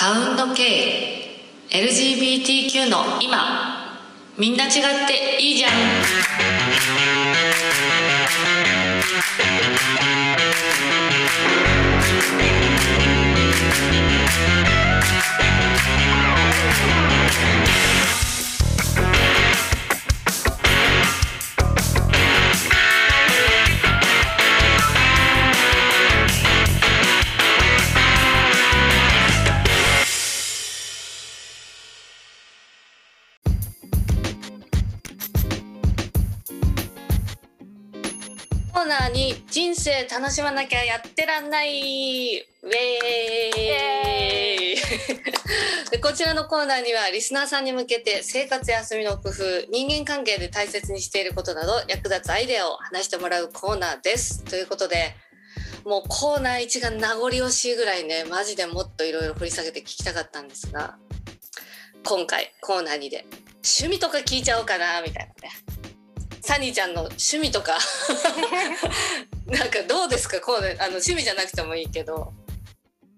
サウンド系 LGBTQ の今。みんな違っていいじゃん。生楽しまなきゃやってらんないウェーイこちらのコーナーにはリスナーさんに向けて生活や遊びの工夫人間関係で大切にしていることなど役立つアイデアを話してもらうコーナーです。ということでもうコーナー1が名残惜しいぐらいねマジでもっといろいろ掘り下げて聞きたかったんですが今回コーナー2で趣味とか聞いちゃおうかなみたいなね。サニーちゃんの趣味とか。なんかどうですか？こうねあの趣味じゃなくてもいいけど。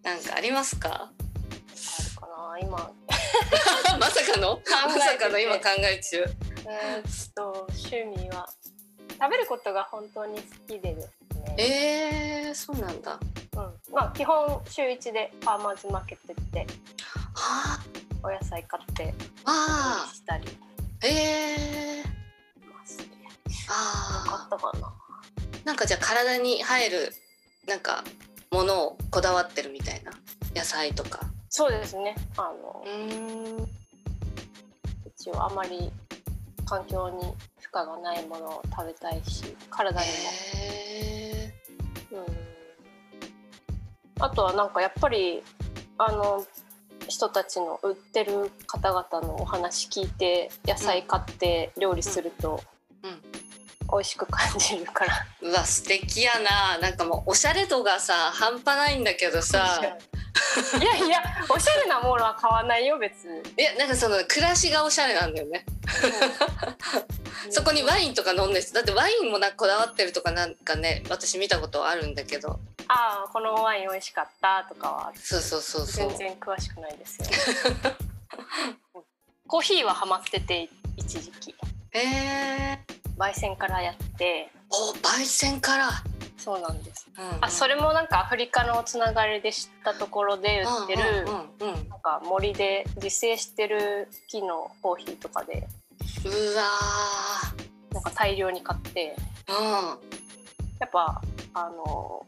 なんかありますか？あるかな今。まさかの？まさかの今考え中。えーっと趣味は。食べることが本当に好きでですね、えー、そうなんだ。うん、まあ基本週一でファーマーズマーケット行ってはお野菜買ってああ。したり。ーえー、ますね。あ買ったかな。ーなんかじゃあ体に入るなんかものをこだわってるみたいな野菜とかそうですね。あのう一応あまり環境に負荷がないものを食べたいし、体にも。えうん。あとはなんかやっぱりあの人たちの売ってる方々のお話聞いて野菜買って料理すると美味しく感じるから。ー、うわ素敵やな。なんかもうおしゃれ度がさ半端ないんだけどさ。いやいやおしゃれなものは買わないよ別に。いやなんかその暮らしがおしゃれなんだよね。そこにワインとか飲んでる人だってワインもなこだわってるとかなんかね私見たことあるんだけど。ああこのワイン美味しかったとかは。そうそうそうそう。全然詳しくないですよ。コーヒーはハマってて一時期。えー、焙煎からやって。お焙煎から、そうなんです。うんあそれもなんかアフリカのつながりで知ったところで売ってる、うんうんうんなんか森で自生してる木のコーヒーとかで。うわなんか大量に買って。ーやっぱあの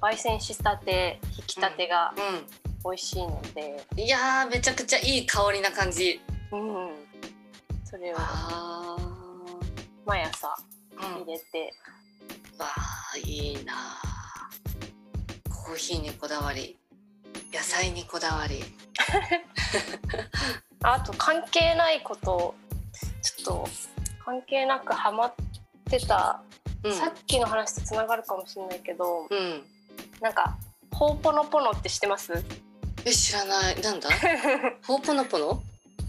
焙煎したて引きたてがうん美味しいので、うんいやーめちゃくちゃいい香りな感じ。うん。それを。あ毎朝入れて、わあいいなコーヒーにこだわり野菜にこだわり。あと関係ないことちょっと関係なくハマってた、うん。さっきの話とつながるかもしれないけどうん。なんか「ほうぽのぽの」って知ってます？え知らない。なんだ？ほうぽのぽの？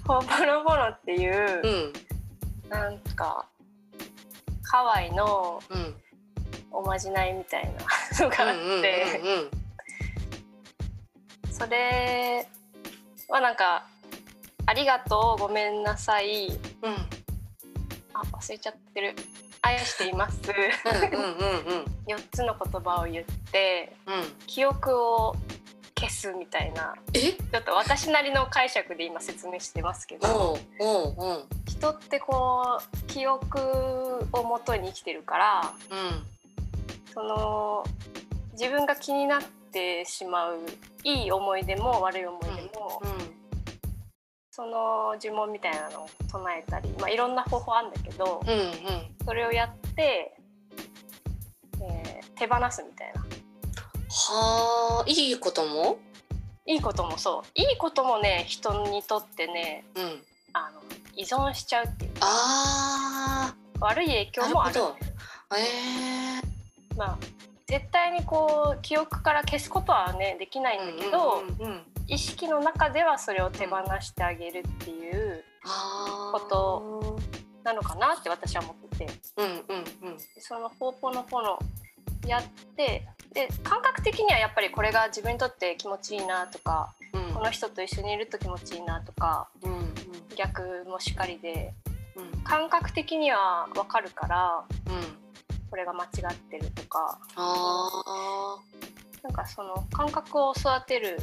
ほうぽのぽのっていうう、ん。なんかハワイのうん。おまじないみたいなのがあって、それはなんか「ありがとうごめんなさい。うん。あ忘れちゃってる。愛しています」うんうんうんうん。4つの言葉を言ってうん。記憶を消すみたいな。え？ちょっと私なりの解釈で今説明してますけどおうおうおう人ってこう記憶をもとに生きてるからうん。その自分が気になってしまういい思い出も悪い思い出も、うん。その呪文みたいなのを唱えたり、まあ、いろんな方法あるんだけどうんうん。それをやって、えー手放すみたいなはあいいことも？いいこともそう。いいこともね人にとってねうん。あの依存しちゃうっていう。あ悪い影ー響もある。なるほど。えー。まあ絶対にこう記憶から消すことはねできないんだけど、うんうんうん意識の中ではそれを手放してあげるっていうことなのかなって私は思ってて。うんうんうん。その「ポーポのポの」やってで感覚的にはやっぱりこれが自分にとって気持ちいいなとかうん。うんこの人と一緒にいると気持ちいいなとかうんうん。逆もしっかりでうん。感覚的には分かるからうん。これが間違ってるとか。あなんかその感覚を育てる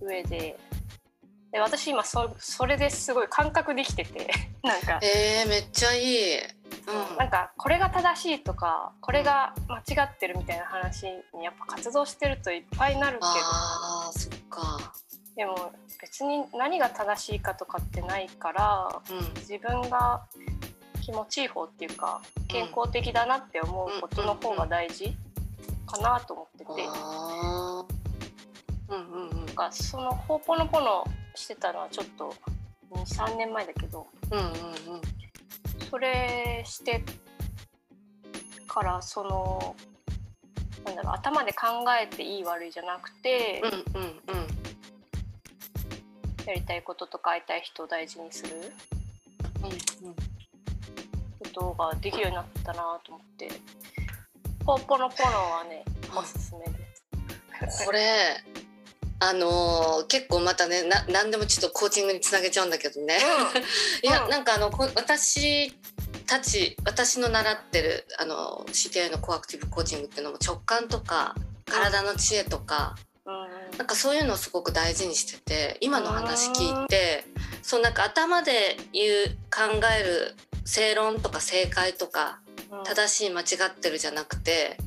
上でで私今そそれですごい感覚できてて なんか。ー、えー、めっちゃいい、うん、なんかこれが正しいとかこれが間違ってるみたいな話にやっぱ活動してるといっぱいなるけどあーそっか。でも別に何が正しいかとかってないからうん。自分が気持ちいい方っていうか健康的だなって思うことの方が大事かなと思ってて。うんうんうん。なんかそのほーぽのぽのしてたのはちょっと23年前だけどうんうんうんそれしてからそのなんだろう頭で考えていい悪いじゃなくて、うんうんうんやりたいこととか会いたい人を大事にするうんことができるようになったなと思ってほーぽのぽのはねおすすめです。これあのー結構またねな何でもちょっとコーチングにつなげちゃうんだけどね、いや、うん。なんかあのこ私たち私の習ってるあの CTI のコアクティブコーチングっていうのも直感とか体の知恵とか、うん。なんかそういうのをすごく大事にしてて今の話聞いてそうなんか頭で言う考える正論とか正解とかうん。正しい間違ってるじゃなくて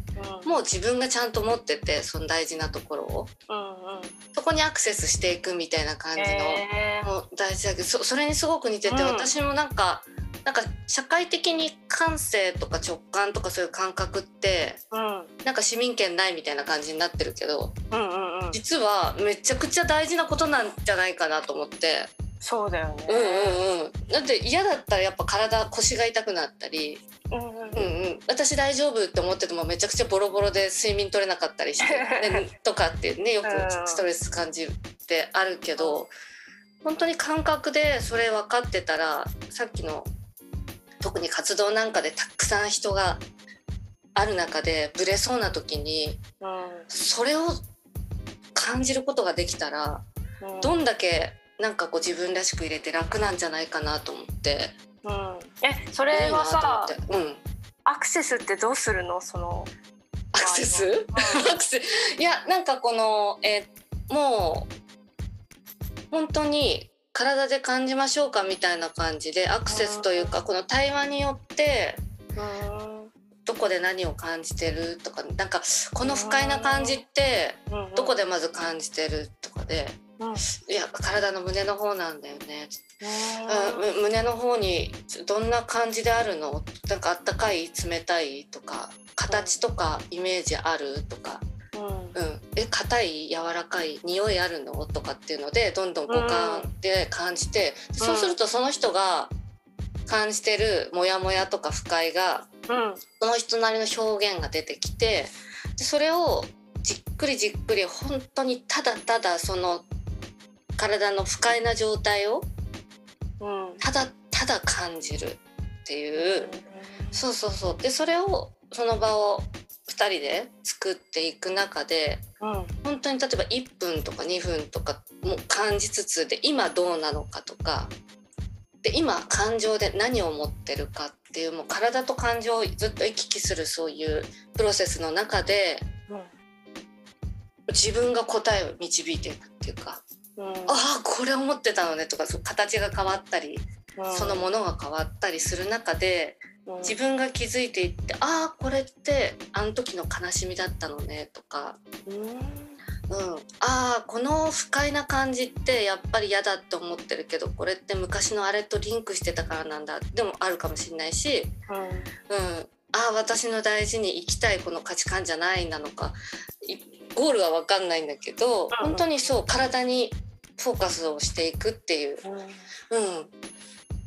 うん。もう自分がちゃんと持っててその大事なところを。うんうん。そこにアクセスしていくみたいな感じの、へー。もう大事だけどそそれにすごく似てて、うん。私もなんかなんか社会的に感性とか直感とかそういう感覚ってうん。なんか市民権ないみたいな感じになってるけどうんうんうん。実はめちゃくちゃ大事なことなんじゃないかなと思って、そうだよね。うんうんうん。だって嫌だったらやっぱ体腰が痛くなったり、うんうんうん。うん、私大丈夫って思っててもめちゃくちゃボロボロで睡眠取れなかったりして、ね、とかってねよくうんストレス感じるってあるけど本当に感覚でそれ分かってたらさっきの特に活動なんかでたくさん人がある中でブレそうな時にそれを感じることができたらうん。どんだけなんかこう自分らしく入れて楽なんじゃないかなと思って。うん、えそれはさうん。アクセスってどうするの？そのアクセス？うん。アクセいやなんかこのえーもう本当に体で感じましょうかみたいな感じでアクセスというかこの対話によってどこで何を感じてるとかなんかこの不快な感じってどこで、でまず感じてるとかでうんうんいや体の胸の方なんだよね、うん胸の方にどんな感じであるの？なんかあったかい冷たいとか形とかイメージあるとか。うん、え硬い柔らかい匂いあるの？とかっていうのでどんどん五感で感じて、そうするとその人が感じてるモヤモヤとか不快がうん。その人なりの表現が出てきてでそれをじっくりじっくり本当にただただその体の不快な状態をうん。ただただ感じるっていう、そうそうそう。でそれをその場を2人で作っていく中でうん。本当に例えば1分とか2分とかも感じつつで今どうなのかとかで今感情で何を持ってるかっていうもう体と感情をずっと行き来するそういうプロセスの中で自分が答えを導いていくっていうか、うん。ああこれ思ってたのねとかそう形が変わったり、うん。そのものが変わったりする中でうん。自分が気づいていってああこれってあの時の悲しみだったのねとか。うん。うん、ああこの不快な感じってやっぱり嫌だって思ってるけどこれって昔のあれとリンクしてたからなんだ。でもあるかもしれないし、うん、ああ私の大事に生きたいこの価値観じゃないなのか。いゴールは分かんないんだけど本当にそう体にフォーカスをしていくっていう、うん。うん、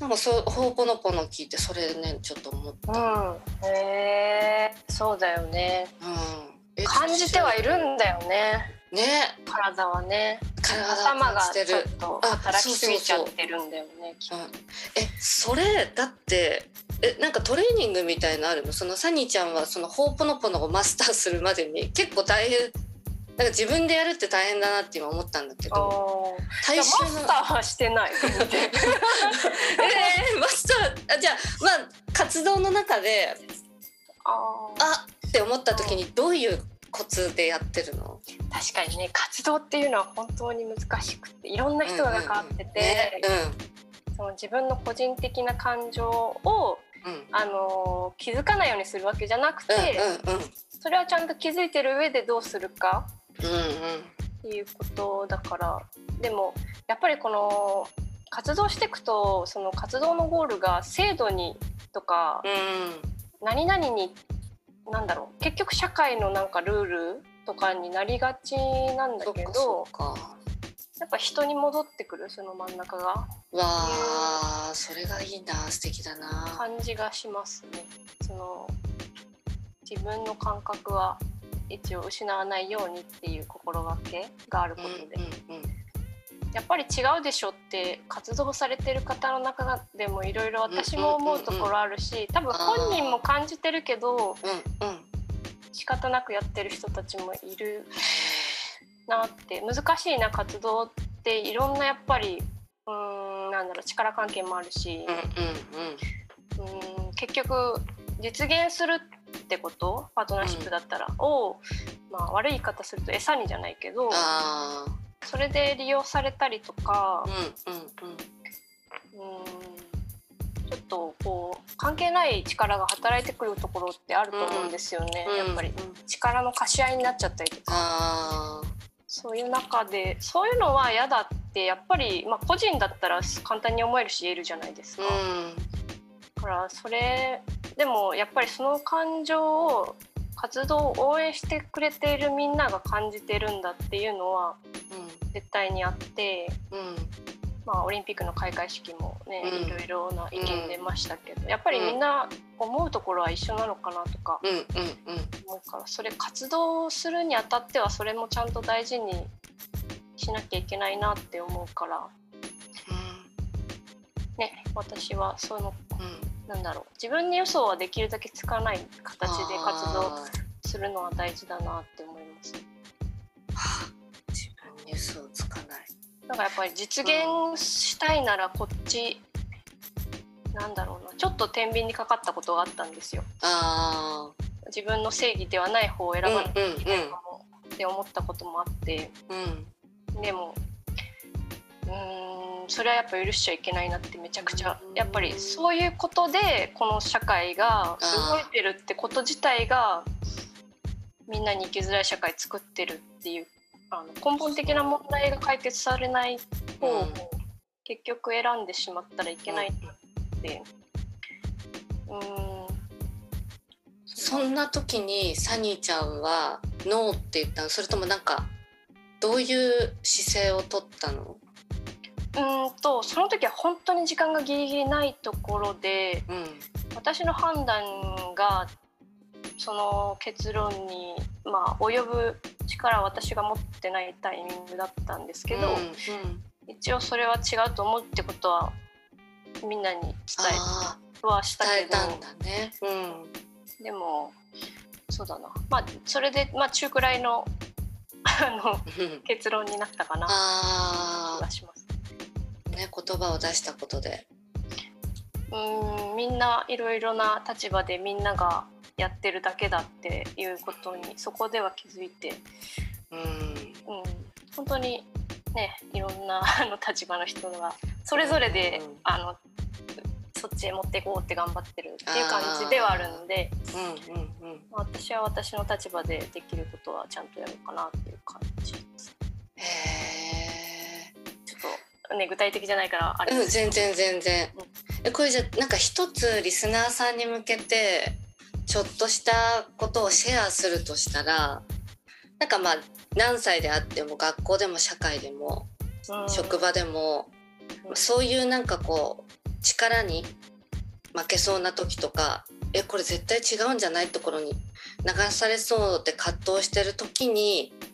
なんかそうほうぽのぽの聞いてそれねちょっと思った。うん。へえ。そうだよね。うん、え感じてはいるんだよね。ね。体はね。体頭がちょっとあ働きすぎちゃってるんだよねきっと。うん、えそれだってえなんかトレーニングみたいのあるの？そのサニーちゃんはそのホーポノポノをマスターするまでに結構大変だから自分でやるって大変だなって今思ったんだけあどー。大マスターはしてない。えー、マスターあじゃあまあ活動の中であー。あって思った時にどういうコツでやってるの？確かにね活動っていうのは本当に難しくていろんな人が関わってて、ねその自分の個人的な感情を、あのー気づかないようにするわけじゃなくて、うんうん。それはちゃんと気づいてる上でどうするかっていうことだからでもやっぱりこの活動していくとその活動のゴールが制度にとかうん。何々になんだろう結局社会のなんかルールとかになりがちなんだけどそっか。やっぱ人に戻ってくるその真ん中が。わあそれがいいな素敵だな。感じがしますね。その自分の感覚は一応失わないようにっていう心がけがあることで、うんうんやっぱり違うでしょって活動されてる方の中でもいろいろ私も思うところあるし多分本人も感じてるけどうんうんうん。仕方なくやってる人たちもいるなって。難しいな活動っていろんなやっぱりうーんなんだろう力関係もあるし、うんうんうん。うん結局実現するってこと？パートナーシップだったら、を、まあ、悪い言い方すると餌にじゃないけどそれで利用されたりとかうんうんうん。うんちょっとこう関係ない力が働いてくるところってあると思うんですよね、うん。やっぱり。うん力の貸し合いになっちゃったりとか。あそういう中でそういうのは嫌だってやっぱり、まあ、個人だったら簡単に思えるし言えるじゃないですーか。うん。だからそれでもやっぱりその感情を活動を応援してくれているみんなが感じてるんだっていうのは絶対にあって、うん。うんまあ、オリンピックの開会式もね、うん。いろいろな意見出ましたけど、やっぱりみんな思うところは一緒なのかなとかうん。うんうん思うからそれ活動するにあたってはそれもちゃんと大事にしなきゃいけないなって思うから。ね私はそのうんなんだろう。自分に嘘はできるだけつかない形で活動するのは大事だなって思います。はあ自分に嘘をつかない。なんかやっぱり実現したいならこっち、なんだろうな。ちょっと天秤にかかったことがあったんですよ。あ自分の正義ではない方を選ばなきゃいかもって思ったこともあって。あうん。でもうーんそれはやっぱ許しちゃいけないなってめちゃくちゃやっぱりそういうことでこの社会が動いてるってこと自体がみんなに生きづらい社会作ってるっていうあの根本的な問題が解決されない方をうん。結局選んでしまったらいけないって。うーん。そんな時にサニーちゃんはノーって言ったの？それともなんかどういう姿勢を取ったの？うーんとその時は本当に時間がギリギリないところでうん私の判断がその結論に、まあ、及ぶ力は私が持ってないタイミングだったんですけど、うん一応それは違うと思うってことはみんなに伝あえはしたあ伝えけどたんだね。うん。でもそうだな。まあそれで、まあ、中くらいのあのうん。結論になったかな。気あがします。あね言葉を出したことで。うーんみんないろいろな立場でみんながやってるだけだっていうことにそこでは気づいて、うん。うん、本当にねいろんなあの立場の人がそれぞれで、うんあのそっちへ持っていこうって頑張ってるっていう感じではあるのでうんうんうん。まあ私は私の立場でできることはちゃんとやろうかなっていう感じです。へえちょっとね具体的じゃないからあれ。うん全然全然。えこれじゃなんか一つリスナーさんに向けてちょっとしたことをシェアするとしたらなんかまあ何歳であっても学校でも社会でもうん。職場でもうん。そういうなんかこう力に負けそうな時とかえこれ絶対違うんじゃない？ところに流されそうで葛藤してる時にうん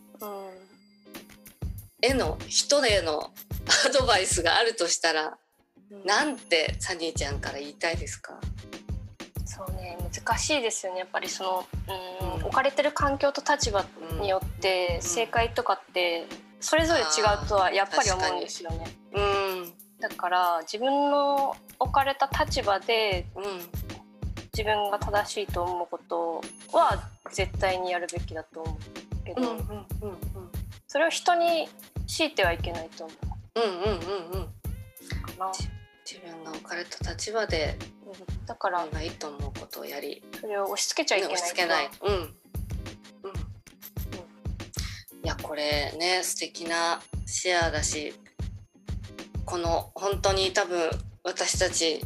への人への アドバイスがあるとしたらうん。なんてサニーちゃんから言いたいですか？そうね難しいですよねやっぱりそのうん、うん。置かれてる環境と立場によってうん。正解とかってそれぞれ違うとはやっぱり思うんですよね。うん。だから自分の置かれた立場でうん自分が正しいと思うことは絶対にやるべきだと思うけど、うん。うん。うんそれを人に強いてはいけないと思う。うんうんうんうん。自分が置かれた立場でうん。だから今いいと思うことをやり。それを押し付けちゃいけない押し付けない。うん。うん。いやこれね素敵なシェアだしこの本当に多分私たち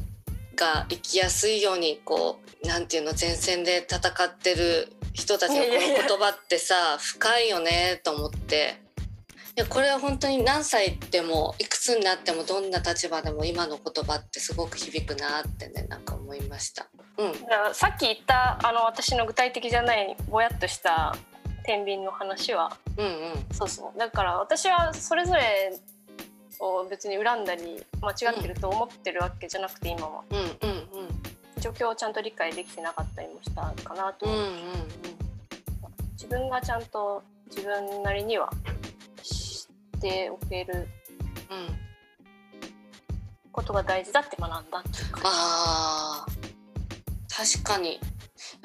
が生きやすいようにこうなんていうの前線で戦ってる人たちのこの言葉ってさ深いよねと思って。いやこれは本当に何歳でもいくつになってもどんな立場でも今の言葉ってすごく響くなってねなんか思いました。うん。さっき言ったあの私の具体的じゃないぼやっとした天秤の話は。うんうん。そうそう。だから私はそれぞれを別に恨んだり間違ってると思ってるわけじゃなくて今は。うんうんうん状況をちゃんと理解できてなかったりもしたかなと。思う、んうんうん自分がちゃんと自分なりには知っておけるうんことが大事だって学んだっていうか。あ確かに。や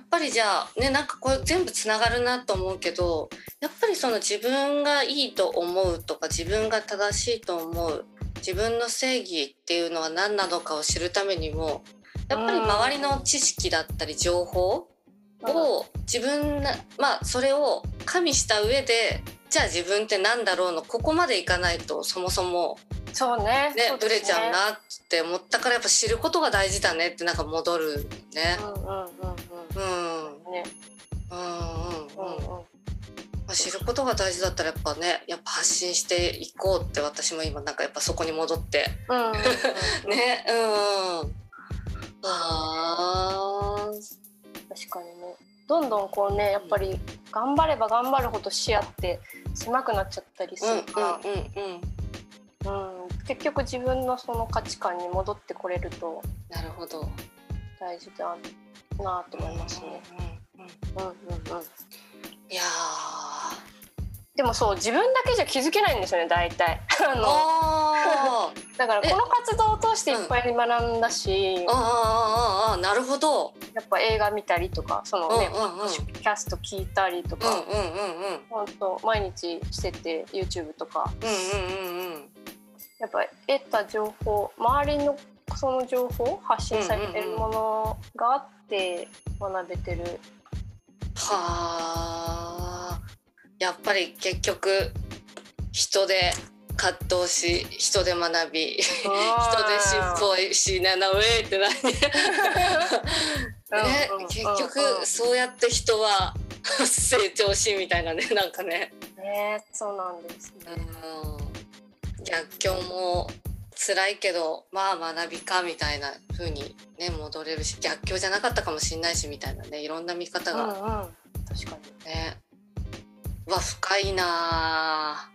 っぱりじゃあねなんかこれ全部つながるなと思うけどやっぱりその自分がいいと思うとか自分が正しいと思う自分の正義っていうのは何なのかを知るためにもやっぱり周りの知識だったり情報を自分なまあそれを加味した上でじゃあ自分って何だろうのここまでいかないとそもそもそうね。ねそうですブレちゃうなって思ったからやっぱ知ることが大事だねってなんか戻るね。うんうんうんうん。うん。ね。うんうんうん。うんうん。まあ知ることが大事だったらやっぱねやっぱ発信していこうって私も今なんかやっぱそこに戻って。うんうんうんねうん あー確かにね。どんどんこうねやっぱり頑張れば頑張るほど視野って狭くなっちゃったりするから、うんうん。うん。結局自分のその価値観に戻ってこれるとなるほど。大事だなと思いますね。うんうんうん。うんうんうん、いやー。でもそう自分だけじゃ気づけないんですよね大体あのだからこの活動を通していっぱい学んだし、あーあーあーなるほど。やっぱ映画見たりとかそのね、うんうんうんキャスト聞いたりとか、うんうんうんうん本当毎日してて YouTube とかうんうんうんうんやっぱ得た情報周りのその情報発信されてるものがあって学べてる、はあやっぱり結局人で葛藤し人で学び人で失敗しななってなねうんうん結うん。局そうやって人は成長しみたいなね なんかね、ねそうなんですね。うん、逆境も辛いけどまあ学びかみたいな風にね戻れるし逆境じゃなかったかもしれないしみたいなねいろんな見方うんうん。が確かね、わ深いな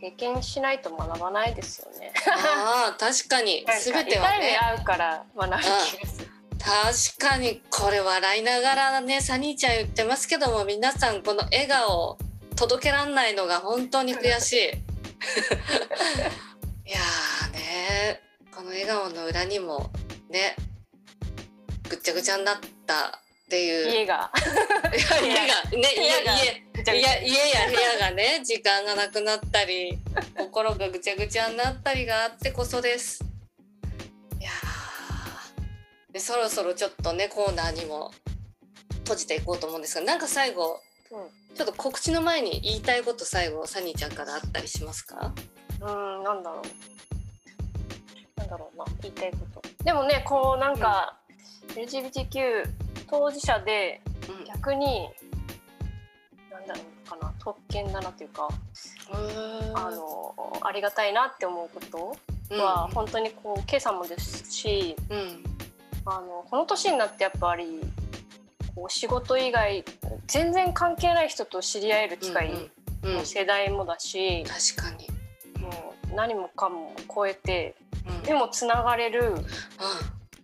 経験しないと学ばないですよね。あー確かに全てはね合うから学ぶ気がする。確かにこれ笑いながらねサニーちゃん言ってますけども皆さんこの笑顔届けらんないのが本当に悔しい いやーねこの笑顔の裏にもねぐっちゃぐちゃになったっていう。家が。い や家が。ね家家いや家や部屋がね時間がなくなったり 心がぐちゃぐちゃになったりがあってこそです。いやー。でそろそろちょっとねコーナーにも閉じていこうと思うんですがなんか最後ちょっと告知の前に言いたいこと最後サニーちゃんからあったりしますか？うんなんだろう。なんだろうな言いたいこと。でもねこうなんか、LGBTQ 当事者でうん。逆になんだろうかな特権だなというか、あのありがたいなって思うことは本当にこう K さんもですしうん。うんあのこの年になってやっぱりこう仕事以外全然関係ない人と知り合える機会の世代もだし、確かに、もう何もかも超えてうん。でもつながれるうん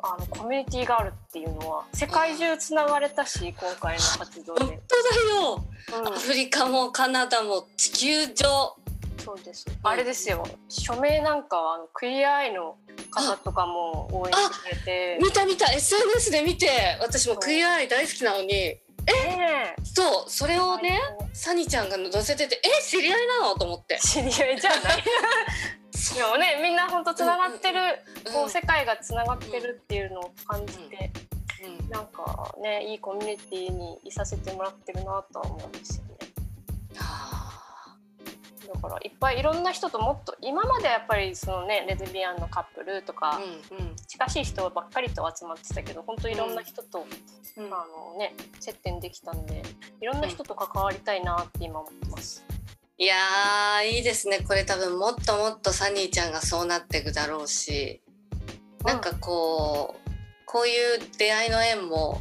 あのコミュニティがあるっていうのは世界中つながれたし、今回の活動本で、当だよ、うん。アフリカもカナダも地球上。そうです。あれですよ。署名なんかはあのクリアアイの方とかも応援してくれて。見た見た。SNS で見て。私もクイアアイ大好きなのに。ねそう。それをねサニちゃんが載せててえ？知り合いなの？と思って。知り合いじゃないでもねみんな本当つながってる、こううん。世界がつながってるっていうのを感じて、うん。なんかねいいコミュニティにいさせてもらってるなとは思うんですよね。あだからいっぱいいろんな人ともっと今までやっぱりそのねレズビアンのカップルとか、近しい人ばっかりと集まってたけど本当いろんな人と、あのね接点できたんでいろんな人と関わりたいなって今思ってます。いやーいいですね。これ多分もっともっとサニーちゃんがそうなっていくだろうし。なんかこうこういう出会いの縁も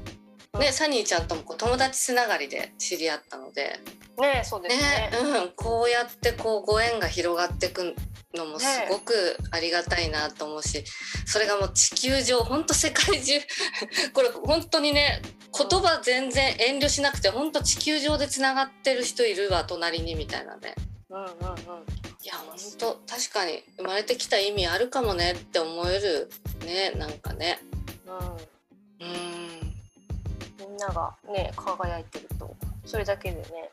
ね、サニーちゃんともこう友達つながりで知り合ったので。ねそうですね。ね。うん、こうやってこうご縁が広がっていくのもすごくありがたいなと思うし、それがもう地球上本当世界中 これ本当にね言葉全然遠慮しなくて本当地球上でつながってる人いるわ隣にみたいなね。うんうんうん。いや本当確かに生まれてきた意味あるかもねって思えるねなんかね。うん。うん。みんながね輝いてるとそれだけでね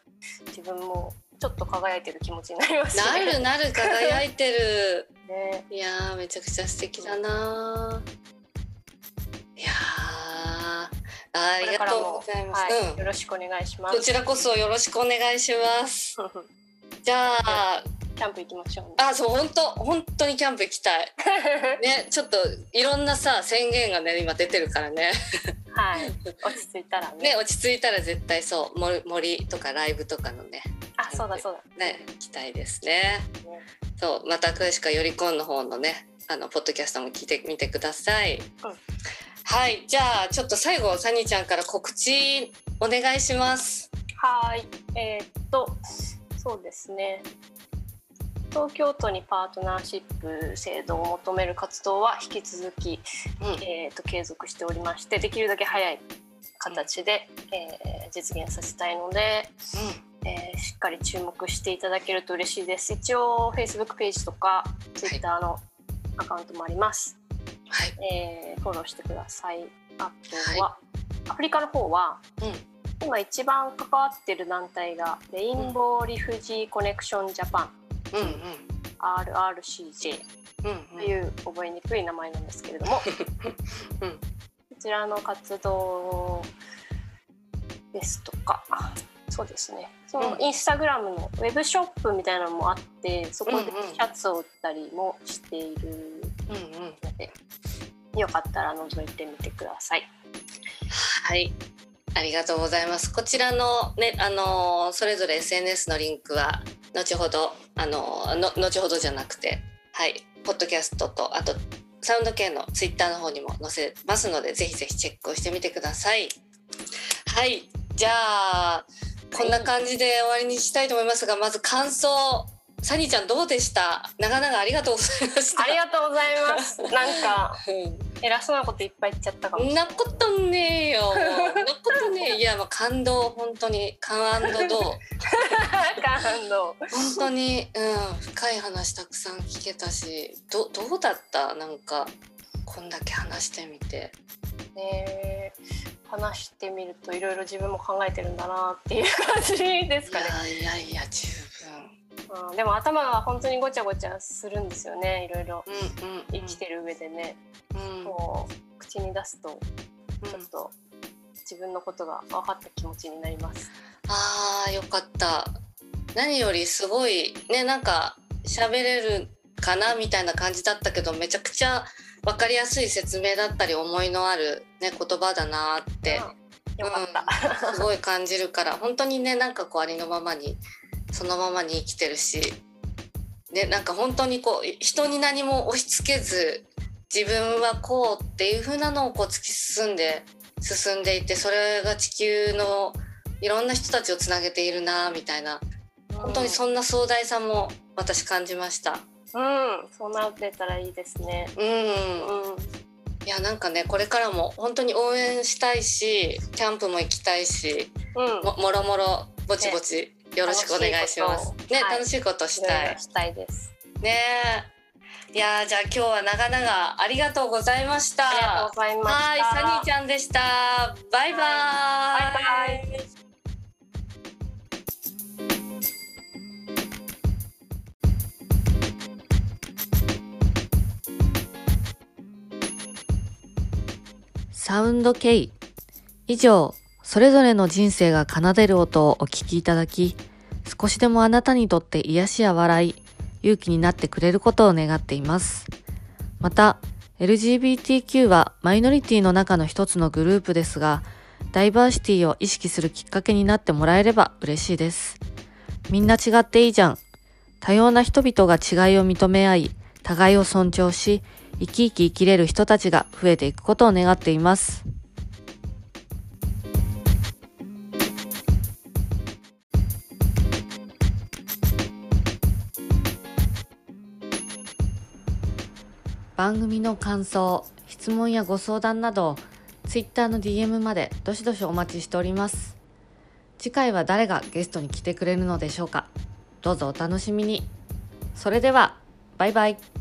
自分もちょっと輝いてる気持ちになりますなね。るなる輝いてる。ね。いやーめちゃくちゃ素敵だな。ーいやーありがとうございます、はい、うん。よろしくお願いしまこす。ちらこそよろしくお願いします。じゃあキャンプ行きましょう、ね。あそう本当本当にキャンプ行きたい。ねちょっといろんなさ宣言がね今出てるからね。はい、落ち着いたらね。ね落ち着いたら絶対そう森森とかライブとかのねあ、そうだそうだ。ね行きたいですね。ねそうまた詳しくはよりこんの方のねあのポッドキャストも聞いてみてください、うん。はいじゃあちょっと最後サニーちゃんから告知お願いします。はい、えーっと、そうですね。東京都にパートナーシップ制度を求める活動は引き続き、うん。えーっと継続しておりまして、できるだけ早い形で、えー実現させたいので、えーしっかり注目していただけると嬉しいです。一応 Facebook ページとか Twitter のアカウントもあります。はい。えーフォローしてください。あとは、アフリカの方は、うん。今一番関わってる団体がレインボーリフジーコネクションジャパン。うんうん。RRCJ うんという覚えにくい名前なんですけれども、うん。こちらの活動ですとかそうですね。そのうんインスタグラムのウェブショップみたいなのもあってそこでシャツを売ったりもしているうんうんので、よかったら覗いてみてください。はい。ありがとうございます。こちらのねあのーそれぞれ SNS のリンクは後ほどあの後ほどじゃなくてはい。ポッドキャストとあとサウンド系のツイッターの方にも載せますのでぜひぜひチェックをしてみてください。はい。じゃあこんな感じで終わりにしたいと思いますがまず感想サニーちゃんどうでした？長々ありがとうございましたありがとうございます。なんかうん偉そうなこといっぱい言っちゃったかもな。ことねえよ。なことねえ。いや、もう感動、本当に、感動。感動。本当に、うん、深い話たくさん聞けたし、ど、どうだった？なんか、こんだけ話してみて。ね話してみるといろいろ自分も考えてるんだなっていう感じですかね。いやいや十うん、でも頭が本当にごちゃごちゃするんですよね。いろいろ分。うん、うん、生きてる上でね、うん、こう口に出すとちょっと自分のことが分かった気持ちになります。ああ、よかった。何よりすごい、ね、なんか、喋れるかなみたいな感じだったけど、めちゃくちゃ。分かりやすい説明だったり思いのある、ね、言葉だなってうん。すごい感じるから本当にねなんかこうありのままにそのままに生きてるしでなんか本当にこう人に何も押し付けず自分はこうっていう風なのをこう突き進んで進んでいてそれが地球のいろんな人たちをつなげているなみたいな。本当にそんな壮大さも私感じました。うん、そうなってたらいいですね。うん、うん、いいやなんかねこれからも本当に応援したいしキャンプも行きたいしうんももろもろぼちぼちよろしくお願いします。ねはい楽しいことしたい。したいですねいやーじゃあ今日は長々ありがとうございました。ありがとうございましたはいサニーちゃんでした。バイバーイ。バイバイサウンド K 以上それぞれの人生が奏でる音をお聞きいただき少しでもあなたにとって癒しや笑い勇気になってくれることを願っています。また LGBTQ はマイノリティの中の一つのグループですがダイバーシティを意識するきっかけになってもらえれば嬉しいです。みんな違っていいじゃん。多様な人々が違いを認め合い互いを尊重し生き生き生きれる人たちが増えていくことを願っています。番組の感想、質問やご相談など、Twitter の DM までどしどしお待ちしております。次回は誰がゲストに来てくれるのでしょうかどうぞお楽しみに。それでは、バイバイ。